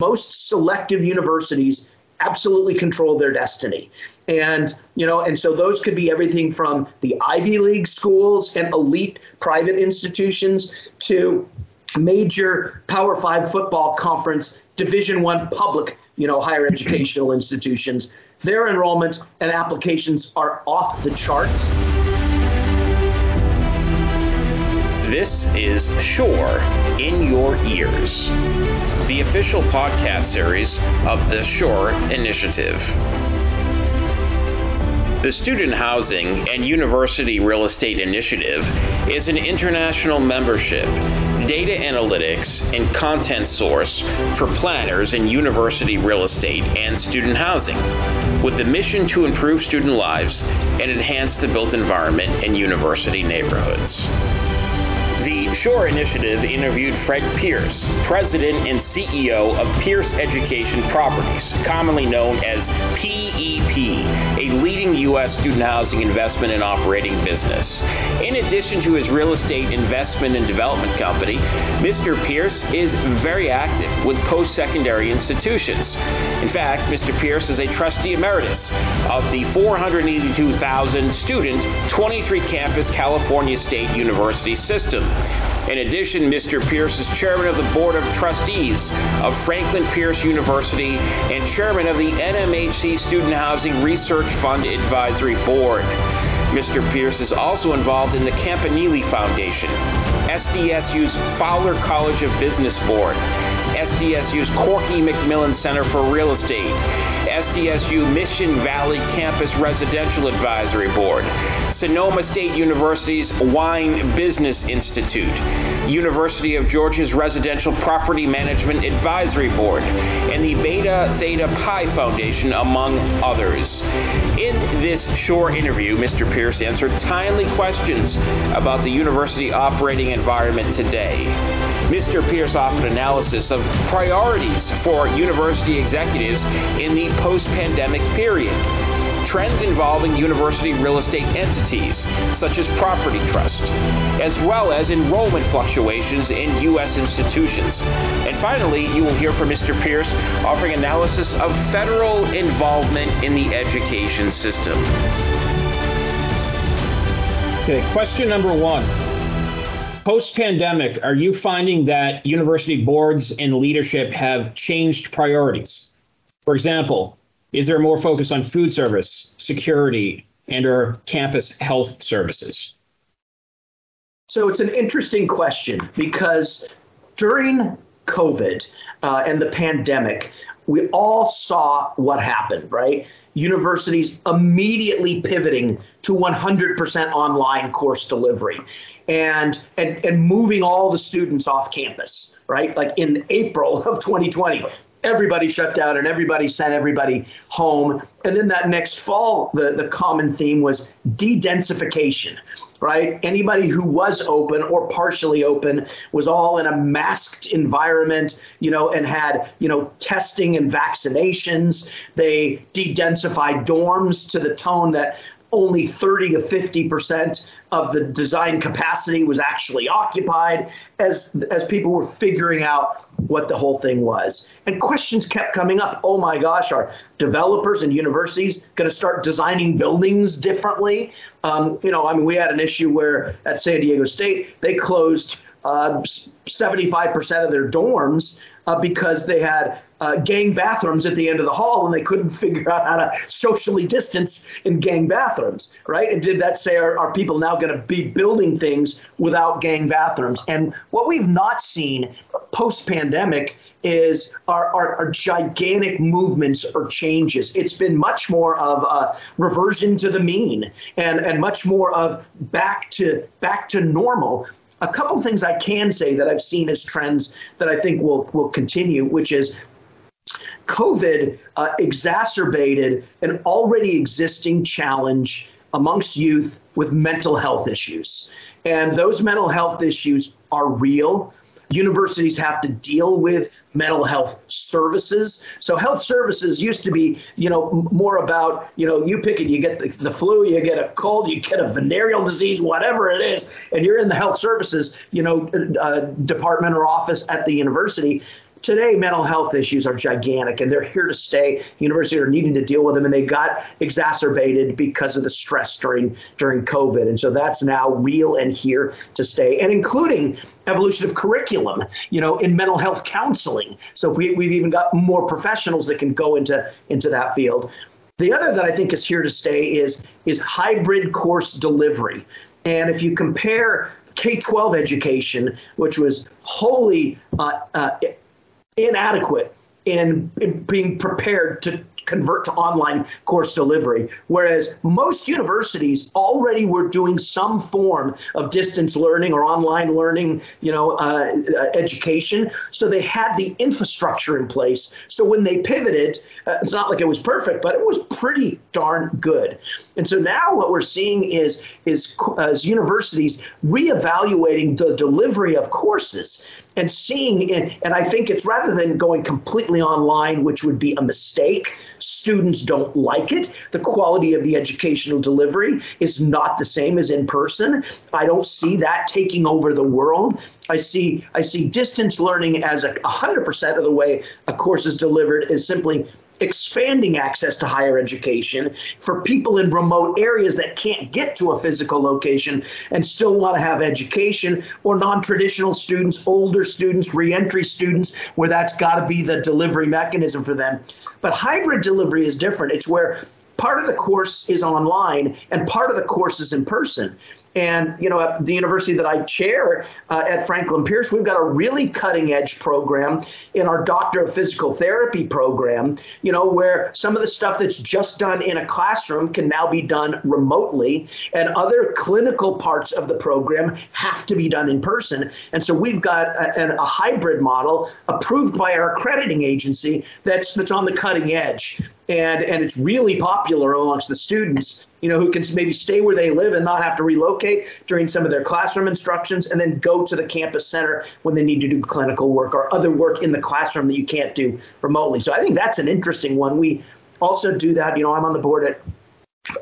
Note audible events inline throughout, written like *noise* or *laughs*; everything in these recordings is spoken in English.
most selective universities absolutely control their destiny. And, you know, and so those could be everything from the Ivy League schools and elite private institutions to major Power Five football conference, Division One public, you know, higher educational institutions. Their enrollment and applications are off the charts. This is SHURE in Your Ears, the official podcast series of the SHURE Initiative. The Student Housing and University Real Estate Initiative is an international membership, data analytics, and content source for planners in university real estate and student housing, with the mission to improve student lives and enhance the built environment in university neighborhoods. SHURE Initiative interviewed Fred Pierce, president and CEO of Pierce Education Properties, commonly known as PEP, a leading U.S. student housing investment and operating business. In addition to his real estate investment and development company, Mr. Pierce is very active with post secondary institutions. In fact, Mr. Pierce is a trustee emeritus of the 482,000 student, 23 campus California State University system. In addition, Mr. Pierce is chairman of the board of trustees of Franklin Pierce University and chairman of the NMHC Student Housing Research Fund Advisory Board. Mr. Pierce is also involved in the Campanile Foundation, SDSU's Fowler College of Business Board, SDSU's Corky McMillin Center for Real Estate, SDSU Mission Valley Campus Residential Advisory Board, Sonoma State University's Wine Business Institute, University of Georgia's Residential Property Management Advisory Board, and the Beta Theta Pi Foundation, among others. In this short interview, Mr. Pierce answered timely questions about the university operating environment today. Mr. Pierce offered analysis of priorities for university executives in the post pandemic period trends involving university real estate entities, such as property trust, as well as enrollment fluctuations in U.S. institutions. And finally, you will hear from Mr. Pierce offering analysis of federal involvement in the education system. Okay, question number one. Post pandemic, are you finding that university boards and leadership have changed priorities? For example, is there more focus on food service, security, and or campus health services? So it's an interesting question because during COVID uh, and the pandemic, we all saw what happened, right? Universities immediately pivoting to 100% online course delivery and, and, and moving all the students off campus, right? Like in April of 2020, everybody shut down and everybody sent everybody home. And then that next fall, the, the common theme was de-densification, right? Anybody who was open or partially open was all in a masked environment, you know, and had, you know, testing and vaccinations. They de-densified dorms to the tone that only 30 to 50 percent of the design capacity was actually occupied as as people were figuring out what the whole thing was. And questions kept coming up. Oh my gosh are developers and universities going to start designing buildings differently? Um, you know i mean we had an issue where at san diego state they closed uh, 75% of their dorms uh, because they had uh, gang bathrooms at the end of the hall and they couldn't *laughs* figure out how to socially distance in gang bathrooms, right? And did that say, are, are people now going to be building things without gang bathrooms? And what we've not seen post pandemic is our, our, our, gigantic movements or changes. It's been much more of a reversion to the mean and, and much more of back to back to normal a couple things I can say that I've seen as trends that I think will will continue, which is COVID uh, exacerbated an already existing challenge amongst youth with mental health issues. And those mental health issues are real universities have to deal with mental health services. So health services used to be, you know, more about, you know, you pick it, you get the, the, flu, you get a cold, you get a venereal disease, whatever it is, and you're in the health services, you know, uh, department or office at the university. Today mental health issues are gigantic and they're here to stay. Universities are needing to deal with them and they got exacerbated because of the stress during during covid. And so that's now real and here to stay and including evolution of curriculum you know in mental health counseling. So we, we've even got more professionals that can go into into that field. The other that i think is here to stay is is hybrid course delivery. And if you compare K 12 education, which was wholly uh, uh, inadequate in, in being prepared to convert to online course delivery. Whereas most universities already were doing some form of distance learning or online learning, you know, uh, uh, education. So they had the infrastructure in place. So when they pivoted, uh, it's not like it was perfect, but it was pretty darn good. And so now what we're seeing is is as universities reevaluating the delivery of courses and seeing it. And I think it's rather than going completely online, which would be a mistake. Students don't like it. The quality of the educational delivery is not the same as in person. I don't see that taking over the world. I see I see distance learning as a 100% of the way a course is delivered is simply expanding access to higher education for people in remote areas that can't get to a physical location and still want to have education, or non traditional students, older students, reentry students, where that's got to be the delivery mechanism for them. But hybrid delivery is different. It's where part of the course is online and part of the course is in person. And you know, at the university that I chair uh, at Franklin Pierce, we've got a really cutting edge program in our Doctor of Physical Therapy program. You know, where some of the stuff that's just done in a classroom can now be done remotely, and other clinical parts of the program have to be done in person. And so we've got a, a hybrid model approved by our accrediting agency that's that's on the cutting edge and and it's really popular amongst the students you know who can maybe stay where they live and not have to relocate during some of their classroom instructions and then go to the campus center when they need to do clinical work or other work in the classroom that you can't do remotely. So i think that's an interesting one. We also do that you know i'm on the board at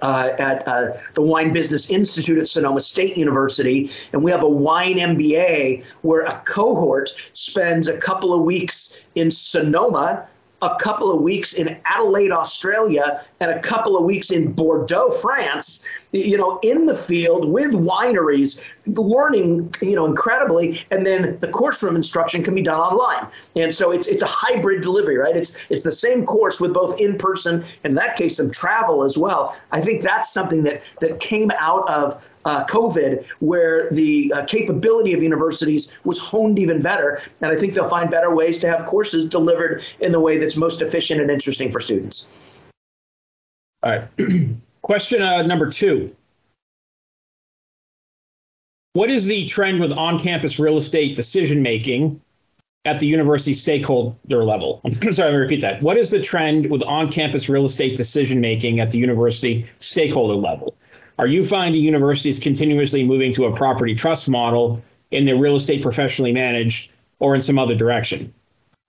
uh, at uh, the Wine Business Institute at Sonoma State University, and we have a wine MBA where a cohort spends a couple of weeks in Sonoma a couple of weeks in Adelaide, Australia, and a couple of weeks in Bordeaux, France, you know, in the field with wineries, learning, you know, incredibly, and then the course room instruction can be done online. And so it's it's a hybrid delivery, right? It's it's the same course with both in person, in that case, some travel as well. I think that's something that that came out of uh, COVID, where the uh, capability of universities was honed even better. And I think they'll find better ways to have courses delivered in the way that's most efficient and interesting for students. All right. *clears throat* Question uh, number two. What is the trend with on campus real estate decision making at the university stakeholder level? *clears throat* I'm sorry, let me repeat that. What is the trend with on campus real estate decision making at the university stakeholder level? Are you finding universities continuously moving to a property trust model in their real estate professionally managed or in some other direction?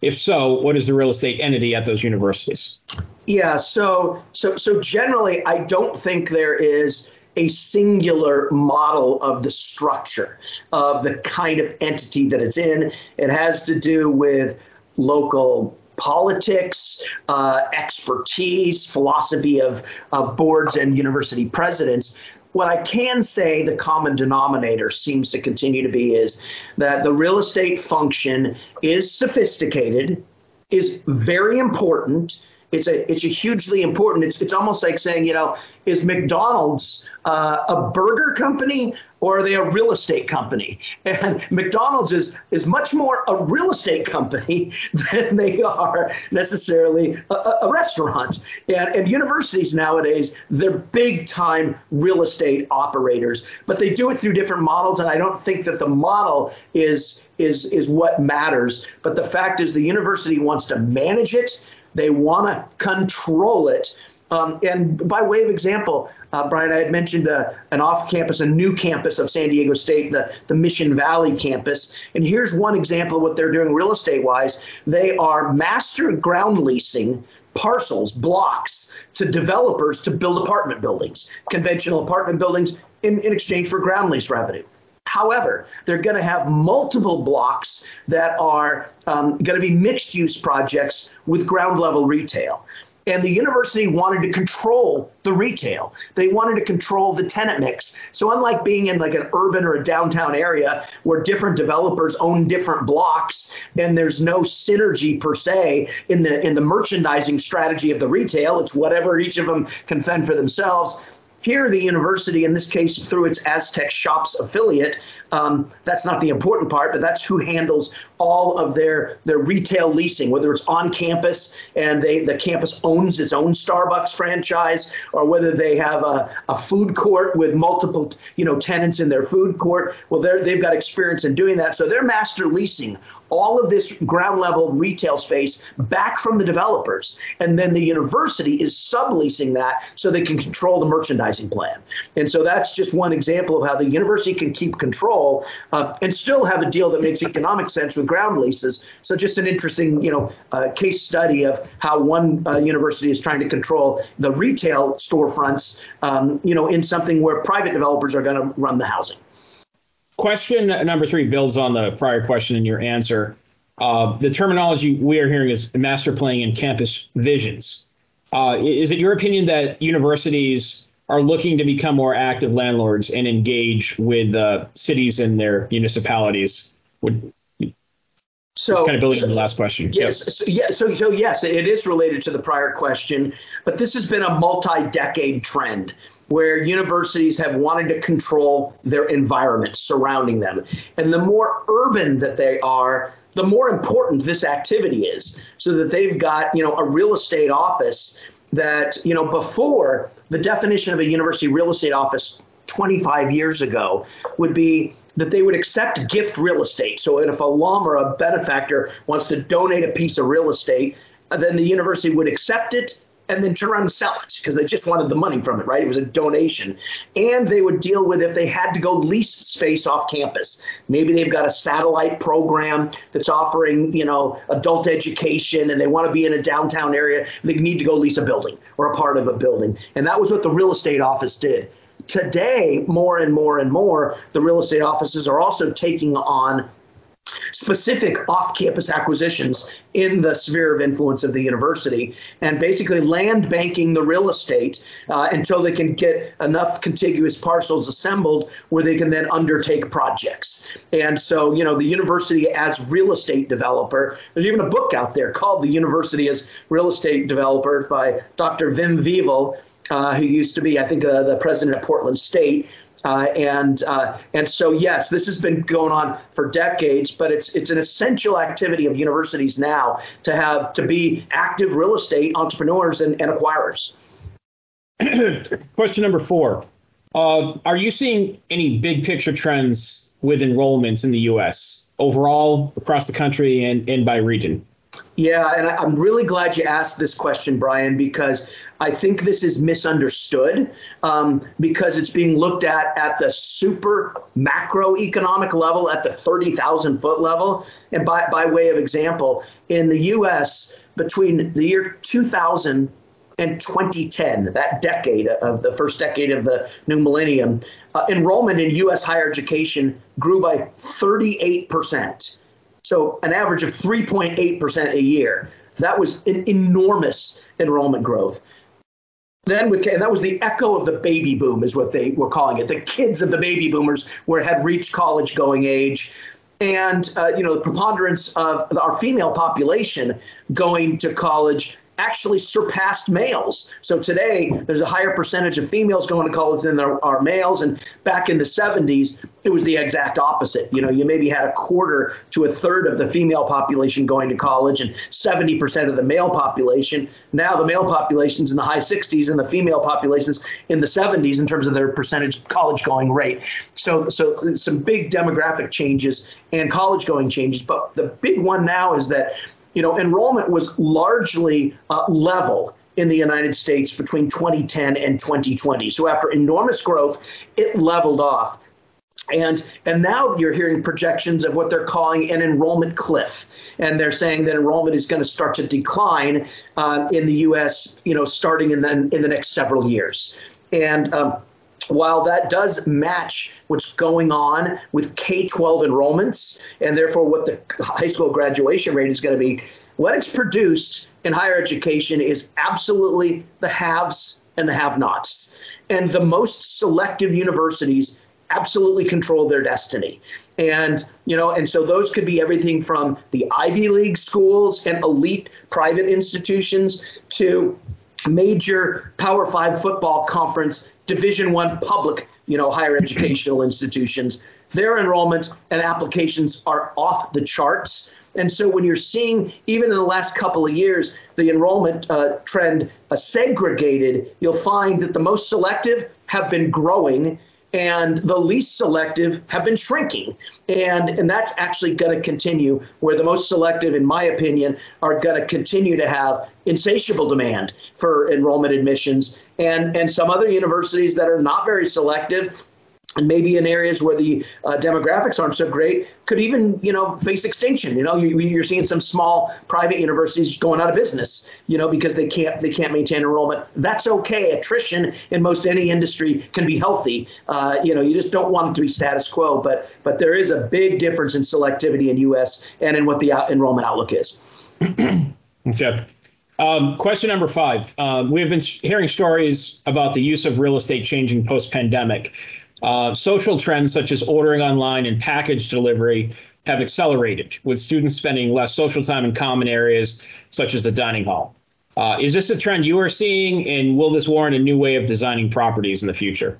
If so, what is the real estate entity at those universities? Yeah, so so so generally I don't think there is a singular model of the structure of the kind of entity that it's in. It has to do with local politics, uh, expertise, philosophy of, of boards and university presidents. What I can say the common denominator seems to continue to be is that the real estate function is sophisticated, is very important, it's a it's a hugely important. It's it's almost like saying, you know, is McDonald's uh, a burger company or are they a real estate company? And McDonald's is is much more a real estate company *laughs* than they are necessarily a, a restaurant. And, and universities nowadays, they're big time real estate operators, but they do it through different models. And I don't think that the model is is is what matters. But the fact is, the university wants to manage it they want to control it. Um, and by way of example, uh, Brian, I had mentioned uh, an off campus, a new campus of San Diego State, the, the Mission Valley campus. And here's one example of what they're doing real estate wise. They are master ground leasing parcels, blocks to developers to build apartment buildings, conventional apartment buildings in, in exchange for ground lease revenue. However, they're going to have multiple blocks that are um, going to be mixed use projects with ground level retail. And the university wanted to control the retail. They wanted to control the tenant mix. So unlike being in like an urban or a downtown area where different developers own different blocks and there's no synergy per se in the in the merchandising strategy of the retail, it's whatever each of them can fend for themselves here, the university, in this case, through its Aztec Shops affiliate, um, that's not the important part, but that's who handles all of their their retail leasing, whether it's on campus and they the campus owns its own Starbucks franchise, or whether they have a, a food court with multiple you know tenants in their food court. Well, they've got experience in doing that, so they're master leasing all of this ground level retail space back from the developers. And then the university is subleasing that so they can control the merchandising plan. And so that's just one example of how the university can keep control uh, and still have a deal that makes economic sense with ground leases. So just an interesting, you know, uh, case study of how one uh, university is trying to control the retail storefronts, um, you know, in something where private developers are going to run the housing. Question number three builds on the prior question in your answer. Uh, the terminology we are hearing is master planning and campus visions. Uh, is it your opinion that universities are looking to become more active landlords and engage with uh, cities and their municipalities? Would so kind of building on the last question. Yes. Yep. So, yeah. So, so yes, it is related to the prior question, but this has been a multi-decade trend where universities have wanted to control their environment surrounding them. And the more urban that they are, the more important this activity is. So that they've got, you know, a real estate office that, you know, before the definition of a university real estate office 25 years ago would be that they would accept gift real estate. So if a alum or a benefactor wants to donate a piece of real estate, then the university would accept it and then turn around and sell it because they just wanted the money from it, right? It was a donation. And they would deal with if they had to go lease space off campus. Maybe they've got a satellite program that's offering, you know, adult education and they want to be in a downtown area. They need to go lease a building or a part of a building. And that was what the real estate office did. Today, more and more and more, the real estate offices are also taking on specific off-campus acquisitions in the sphere of influence of the university and basically land banking the real estate uh, until they can get enough contiguous parcels assembled where they can then undertake projects. And so you know the university as real estate developer there's even a book out there called the university as real estate developer by dr Wim Wiewel uh, who used to be, I think, uh, the president of Portland State. Uh, and uh, and so yes, this has been going on for decades, but it's it's an essential activity of universities now to have to be active real estate entrepreneurs and, and acquirers. *clears throat* Question number four: uh, Are you seeing any big picture trends with enrollments in the U.S. overall across the country and, and by region? Yeah, and I'm really glad you asked this question, Brian, because I think this is misunderstood um, because it's being looked at at the super macroeconomic level, at the 30,000 foot level. And by, by way of example, in the US, between the year 2000 and 2010, that decade of the first decade of the new millennium, uh, enrollment in US higher education grew by 38 percent. So an average of 3.8% a year. That was an enormous enrollment growth. Then with and that was the echo of the baby boom is what they were calling it. The kids of the baby boomers were had reached college going age and uh, you know the preponderance of our female population going to college actually surpassed males. So today, there's a higher percentage of females going to college than there are males. And back in the 70s, it was the exact opposite. You know, you maybe had a quarter to a third of the female population going to college and 70% of the male population. Now the male population's in the high 60s and the female population's in the 70s in terms of their percentage college going rate. So, so some big demographic changes and college going changes. But the big one now is that you know, enrollment was largely uh, level in the United States between 2010 and 2020. So after enormous growth, it leveled off. And and now you're hearing projections of what they're calling an enrollment cliff, and they're saying that enrollment is going to start to decline uh, in the U.S. You know, starting in the in the next several years. And um, while that does match what's going on with K 12 enrollments and therefore what the high school graduation rate is going to be, what it's produced in higher education is absolutely the haves and the have nots. And the most selective universities absolutely control their destiny. And, you know, and so those could be everything from the Ivy League schools and elite private institutions to major Power Five football conference, Division One public, you know, higher educational institutions. Their enrollment and applications are off the charts. And so when you're seeing, even in the last couple of years, the enrollment uh, trend uh, segregated, you'll find that the most selective have been growing and the least selective have been shrinking. And, and that's actually going to continue, where the most selective, in my opinion, are going to continue to have insatiable demand for enrollment admissions. And, and some other universities that are not very selective and maybe in areas where the uh, demographics aren't so great, could even you know face extinction. You know, you, are seeing some small private universities going out of business. You know, because they can't they can't maintain enrollment. That's okay. Attrition in most any industry can be healthy. Uh, you know, you just don't want it to be status quo. But but there is a big difference in selectivity in U.S. and in what the out- enrollment outlook is. *clears throat* okay. Um, question number five. Um, we have been hearing stories about the use of real estate changing post pandemic. Uh, social trends such as ordering online and package delivery have accelerated, with students spending less social time in common areas such as the dining hall. Uh, is this a trend you are seeing, and will this warrant a new way of designing properties in the future?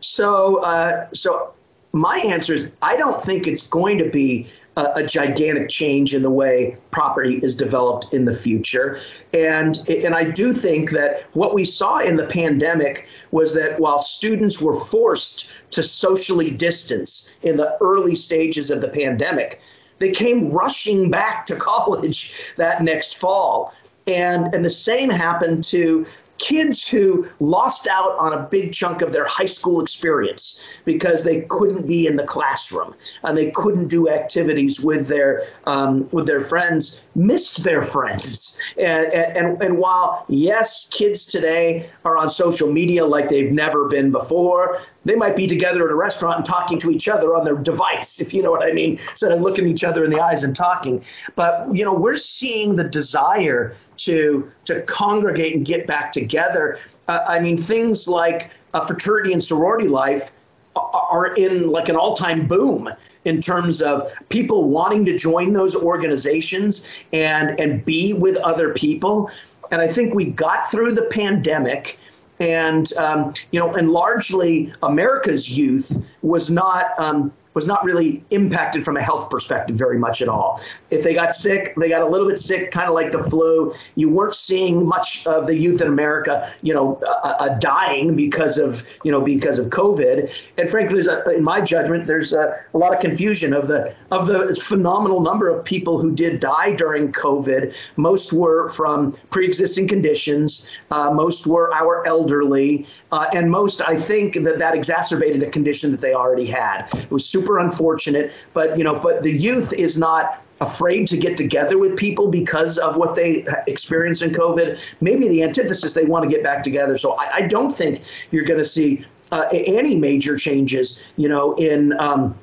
So, uh, so my answer is I don't think it's going to be a, a, gigantic change in the way property is developed in the future. And, and I do think that what we saw in the pandemic was that while students were forced to socially distance in the early stages of the pandemic, they came rushing back to *laughs* college that next fall. And, and the same happened to kids who lost out on a big chunk of their high school experience because they couldn't be in the classroom and they couldn't do activities with their um, with their friends missed their friends. And, and and while yes kids today are on social media like they've never been before they might be together at a restaurant and talking to each other on their device *laughs* if you know what i mean instead of looking each other in the eyes and talking. But you know we're seeing the desire to to congregate and get back together. Uh, I mean, things like a fraternity and sorority life are in like an all-time boom in terms of people wanting to join those organizations and and be with other people. And I think we got through the pandemic and um, you know, and largely America's youth was not um, was not really impacted from a health perspective very much at all. If they got sick, they got a little bit sick, kind of like the flu. You weren't seeing much of the youth in America, you know, uh, uh, dying because of, you know, because of COVID. And frankly, there's a, in my judgment, there's a, a, lot of confusion of the of the phenomenal number of people who did die during COVID. Most were from pre-existing conditions. Uh, most were our elderly, uh, and most, I think, that that exacerbated a condition that they already had. It was super unfortunate. But you know, but the youth is not afraid to get together with people because of what they experienced in COVID. Maybe the antithesis, they want to get back together. So I, I don't think you're going to see uh, any major changes, you know, in. Um,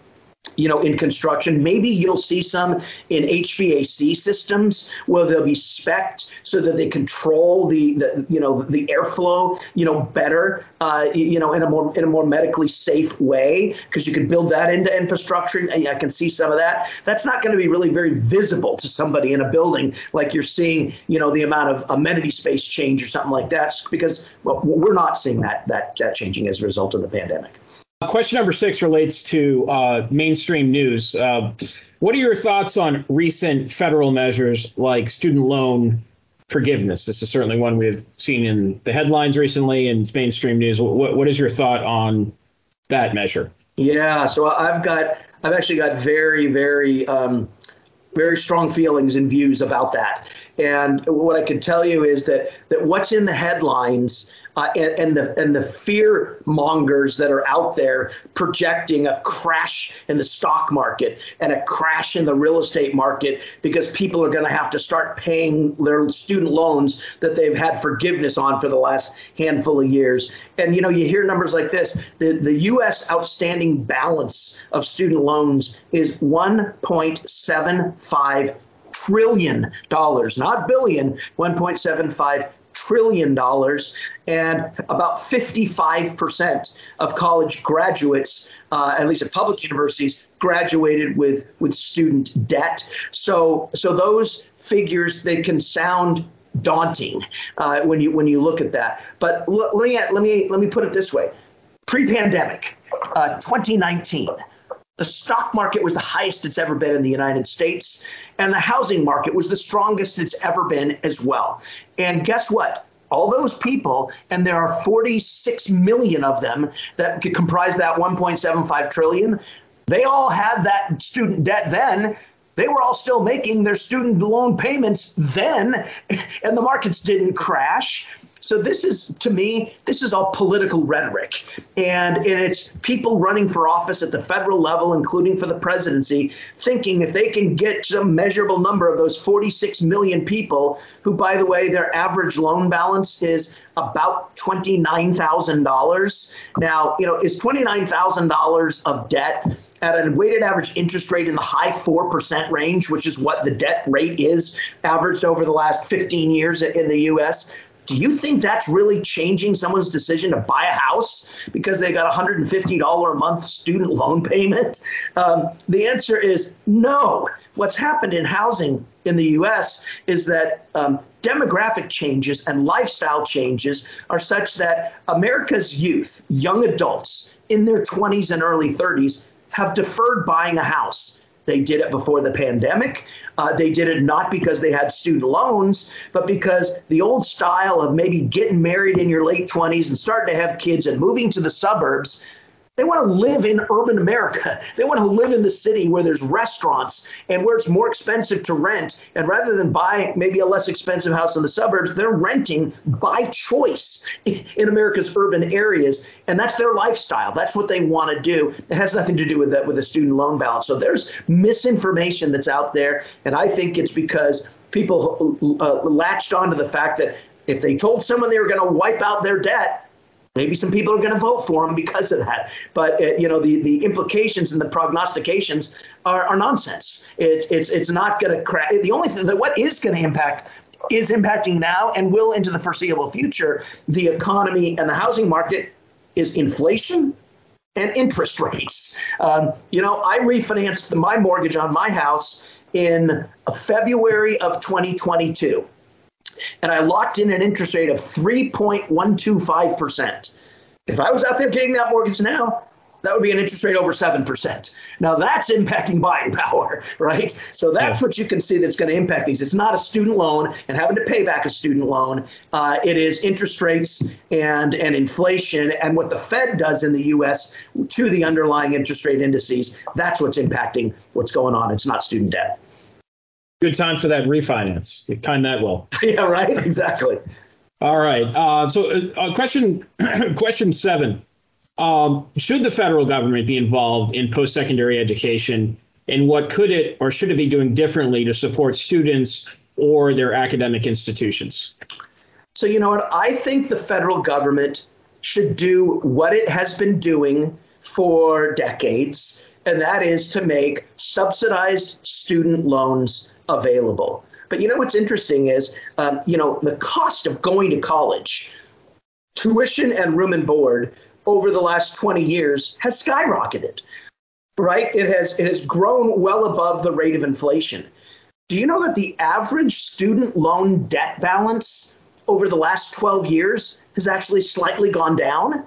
you know, in construction. Maybe you'll see some in HVAC systems where they'll be specced so that they control the, the you know, the airflow, you know, better, uh, you know, in a more in a more medically safe way because you can build that into infrastructure. And I can see some of that. That's not going to be really very visible to somebody in a building like you're seeing, you know, the amount of amenity space change or something like that because well, we're not seeing that that, that changing as a result of the pandemic. Question number six relates to uh, mainstream news. Uh, what are your thoughts on recent federal measures like student loan forgiveness? This is certainly one we've seen in the headlines recently and it's mainstream news. What, what is your thought on that measure? Yeah, so I've got, I've actually got very, very, um, very strong feelings and views about that. And what I can tell you is that that what's in the headlines uh, and, and, the and the fear mongers that are out there projecting a crash in the stock market and a crash in the real estate market because people are going to have to start paying their student loans that they've had forgiveness on for the last handful of years. And you know, you hear numbers like this: the the U.S. outstanding balance of student loans is 1.75 trillion dollars, not billion, 1.75 trillion dollars, and about 55% of college graduates, uh, at least at public universities, graduated with with student debt. So so those figures they can sound daunting uh, when you when you look at that. But l- let me let me let me put it this way: pre-pandemic, uh, 2019 the stock market was the highest it's ever been in the United States, and the housing market was the strongest it's ever been as well. And guess what? All those people, and there are 46 million of them that comprise that 1.75 trillion, they all had that student debt then. They were all still making their student loan payments then, *laughs* and the markets didn't crash. So this is, to me, this is all political rhetoric, and, and it's people running for office at the federal level, including for the presidency, thinking if they can get some measurable number of those 46 million people, who, by the way, their average loan balance is about $29,000. Now, you know, is $29,000 of debt at a weighted average interest rate in the high 4% range, which is what the debt rate is averaged over the last 15 years in the US. Do you think that's really changing someone's decision to buy a house because they got a $150 a month student *laughs* loan payment? Um, the answer is no. What's happened in housing in the US is that um, demographic changes and lifestyle changes are such that America's youth, young adults in their 20s and early 30s, have deferred buying a house they did it before the pandemic. Uh, they did it not because they had student loans, but because the old style of maybe getting married in your late 20s and starting to have kids and moving to the suburbs they want to live in urban America. They want to live in the city where there's restaurants and where it's more expensive to rent. And rather than buy maybe a less expensive house in the suburbs, they're renting by choice *laughs* in America's urban areas. And that's their lifestyle. That's what they want to do. It has nothing to do with that with a student loan balance. So there's misinformation that's out there. And I think it's because people uh, latched onto the fact that if they told someone they were going to wipe out their debt, Maybe some people are going to vote for him because of that. But uh, you know, the, the implications and the prognostications are, are nonsense. It, it's it's not going to crack. The only thing that what is going to impact is impacting now and will into the foreseeable future the economy and the housing market is inflation and interest rates. Um, you know, I refinanced my mortgage on my house in February of 2022 and I locked in an interest rate of 3.125%. If I was out there getting that mortgage now, that would be an interest rate over 7%. Now that's impacting buying *laughs* power, right? So that's yeah. what you can see that's going to impact these. It's not a student loan and having to pay back a student loan. Uh, it is interest rates and, and inflation and what the Fed does in the US to the underlying interest rate indices. That's what's impacting what's going on. It's not student debt. Good time for that refinance. You time that well. *laughs* yeah, right. Exactly. All right. Uh, so, uh, uh question *clears throat* question seven: um, Should the federal government be involved in post-secondary education, and what could it or should it be doing differently to support students or their academic institutions? So, you know what? I think the federal government should do what it has been doing for decades, and that is to make subsidized student loans available. But you know what's interesting is, um, you know, the cost of going to college, tuition and room and board over the last 20 years has skyrocketed, right? It has it has grown well above the rate of inflation. Do you know that the average student loan debt balance over the last 12 years has actually slightly gone down?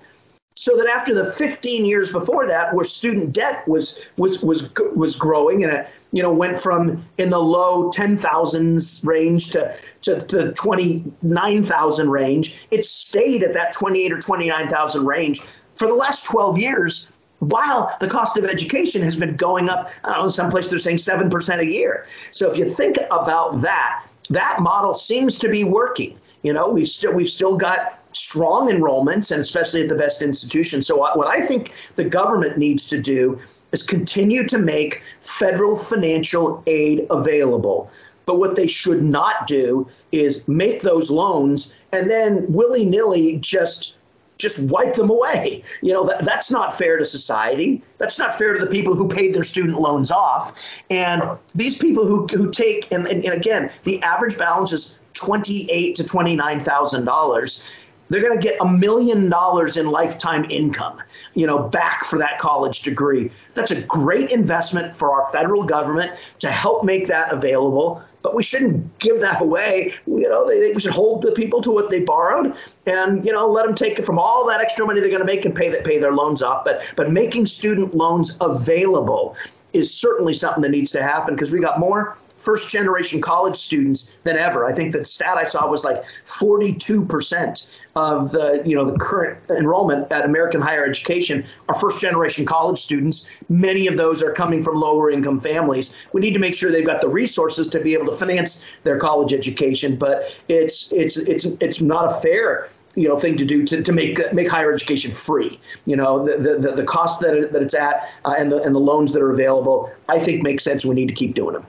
So that after the 15 years before that where student debt was was was was growing and it you know went from in the low 10,000s range to to the 29,000 range it stayed at that 28 or 29,000 range for the last 12 years while the cost of education has been going up I don't know someplace they're saying 7% a year so if you think about that that model seems to be working. You know, we've still we've still got strong enrollments, and especially at the best institutions. So what I think the government needs to do is continue to make federal financial aid available. But what they should not do is make those loans and then willy nilly just just wipe them away. You know, that, that's not fair to society. That's not fair to the people who paid their student loans off. And these people who, who take, and, and, and again, the average balance is twenty-eight to twenty-nine thousand dollars they're going to get a million dollars in lifetime income, you know, back for that college degree. That's a great investment for our federal government to help make that available. But we shouldn't give that away. You know, they, we should hold the people to what they borrowed, and you know, let them take it from all that extra money they're going to make and pay that pay their loans off. But but making student loans available is certainly something that needs to happen because we got more first generation college students than ever. I think the stat I saw was like 42% of the, you know, the current enrollment at American higher education are first generation college students. Many of those are coming from lower income families. We need to make sure they've got the resources to be able to finance their college education, but it's it's it's it's not a fair you know thing to do to, to make make higher education free. You know the the, the cost that, it, that it's at uh, and the and the loans that are available. I think makes sense. We need to keep doing them.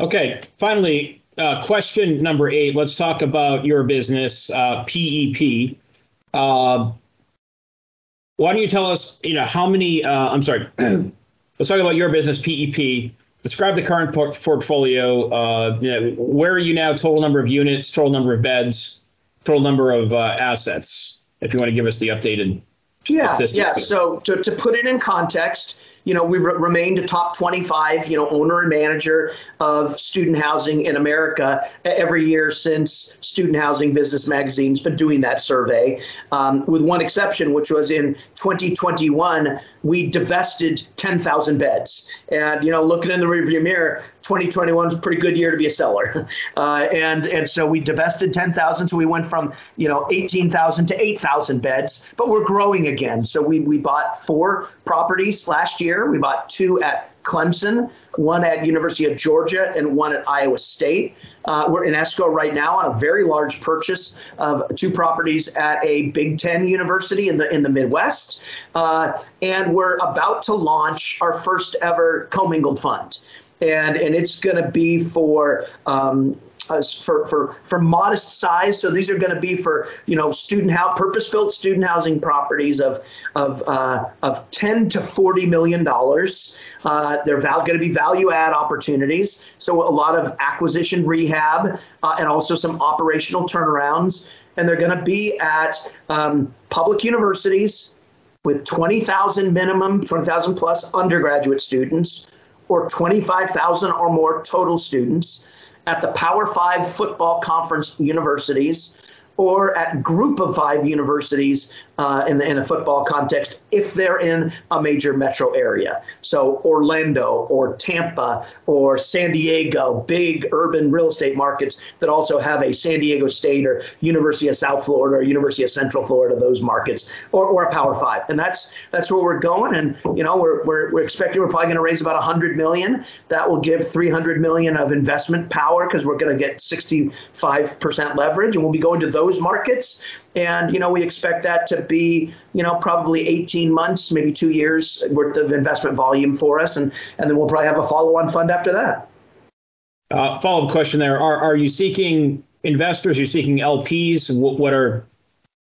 Okay, finally, uh, question number eight. Let's talk about your business, uh, PEP. Uh, why don't you tell us, you know, how many? Uh, I'm sorry. *clears throat* let's talk about your business, PEP. Describe the current port- portfolio. Uh, you know, where are you now? Total number of units, total number of beds, total number of uh, assets. If you want to give us the updated. Yeah, yeah. So to, to put it in context, you know, we've re- remained a top 25, you know, owner and manager of student housing in America every year since Student Housing Business Magazine's been doing that survey, um, with one exception, which was in 2021 we divested 10,000 beds. And, you know, looking in the rearview mirror, 2021 was a pretty good year to be a seller. *laughs* Uh, and, and so we divested 10,000. So we went from, you know, 18,000 to 8,000 beds, but we're growing again. So we, we bought four properties last year. We bought two at Clemson, one at University of Georgia, and one at Iowa State. Uh, we're in escrow right now on a very large purchase of two properties at a Big Ten university in the in the Midwest, uh, and we're about to launch our first ever commingled fund, and and it's going to be for um, uh, for, for, for modest size. So these are going to be for, you know, student house, purpose-built student housing properties of, of, uh, of 10 to 40 million dollars. Uh, they're val- going to be value add opportunities. So a lot of acquisition rehab uh, and also some operational turnarounds. And they're going to be at um, public universities with 20,000 minimum, 20,000 plus undergraduate students or 25,000 or more total students at the Power Five football conference universities or at group of five universities uh, in, the, in a football context if they're in a major metro area. So Orlando or Tampa or San Diego, big urban real estate markets that also have a San Diego State or University of South Florida or University of Central Florida, those markets, or, or a Power Five. And that's that's where we're going. And you know we're we're, we're expecting we're probably going to raise about 100 million. That will give 300 million of investment power because we're going to get 65% leverage, and we'll be going to those markets and, you know, we expect that to be, you know, probably 18 months, maybe two years worth of investment volume for us. And, and then we'll probably have a follow on fund after that. Uh, follow up question there. Are, are you seeking investors? Are you seeking LPs? What, what are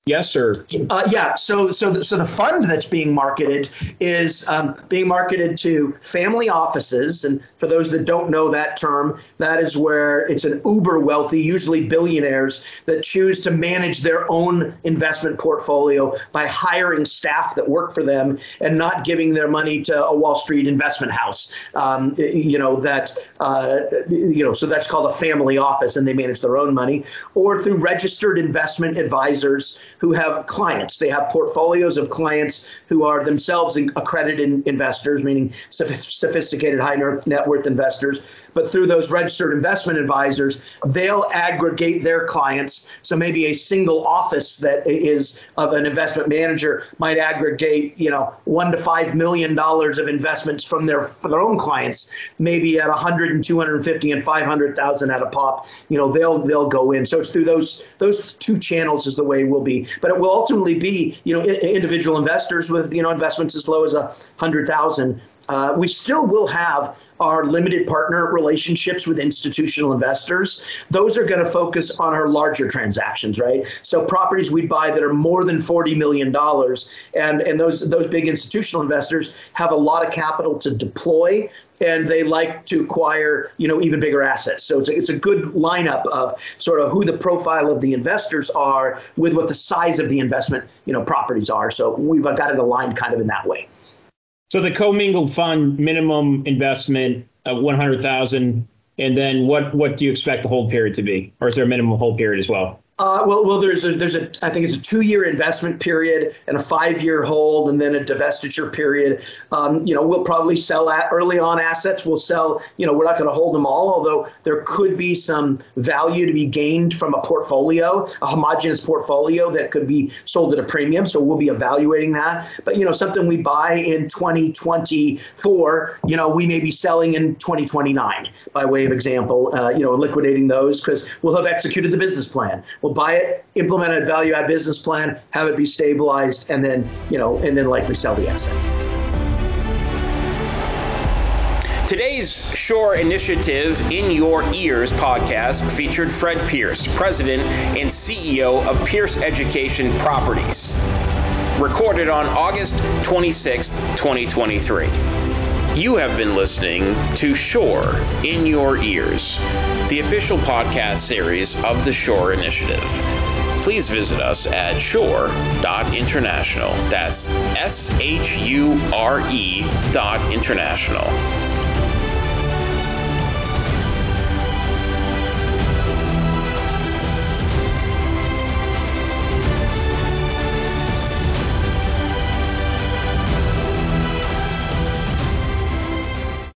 Yes, sir. Uh, yeah. So, so, the, so the fund that's being marketed is um, being marketed to family offices, and for those that don't know that term, that is where it's an uber wealthy, usually billionaires, that choose to manage their own investment portfolio by hiring staff that work for them and not giving their money to a Wall Street investment house. Um, you know that. Uh, you know, so that's called a family office, and they manage their own money, or through registered investment advisors who have clients. They have portfolios of clients who are themselves accredited investors, meaning sophisticated high net worth investors. But through those registered investment advisors, they'll aggregate their clients. So maybe a single office that is of an investment manager might aggregate, you know, one to five million dollars of investments from their their own clients, maybe at 100 and 250 and 500,000 at a pop. You know, they'll they'll go in. So it's through those those two channels is the way we'll be. But it will ultimately be, you know, individual investors with you know investments as low as a hundred thousand. Uh, we still will have our limited partner relationships with institutional investors. Those are going to focus on our larger transactions, right? So properties we buy that are more than $40 million. And, and those, those big institutional investors have a lot of capital to deploy and they like to acquire you know even bigger assets. So it's a, it's a good lineup of sort of who the profile of the investors are with what the size of the investment you know properties are. So we've got it aligned kind of in that way. So the commingled fund minimum investment of 100,000 and then what what do you expect the hold period to be? Or is there a minimum hold period as well? Uh, well, well, there's a, there's a I think it's a two-year investment period and a five-year hold, and then a divestiture period. Um, you know, we'll probably sell at early on assets. We'll sell. You know, we're not going to hold them all, although there could be some value to be gained from a portfolio, a homogenous portfolio that could be sold at a premium. So we'll be evaluating that. But you know, something we buy in 2024, you know, we may be selling in 2029 by way of example. Uh, you know, liquidating those because we'll have executed the business plan We'll buy it, implement a value add business plan, have it be stabilized, and then, you know, and then likely sell the asset. Today's SHURE Initiative In Your Ears podcast featured Fred Pierce, President and CEO of Pierce Education Properties. Recorded on August 26, 2023. You have been listening to SHURE in Your Ears, the official podcast series of the SHURE Initiative. Please visit us at shure.international. That's S H U R E dot international.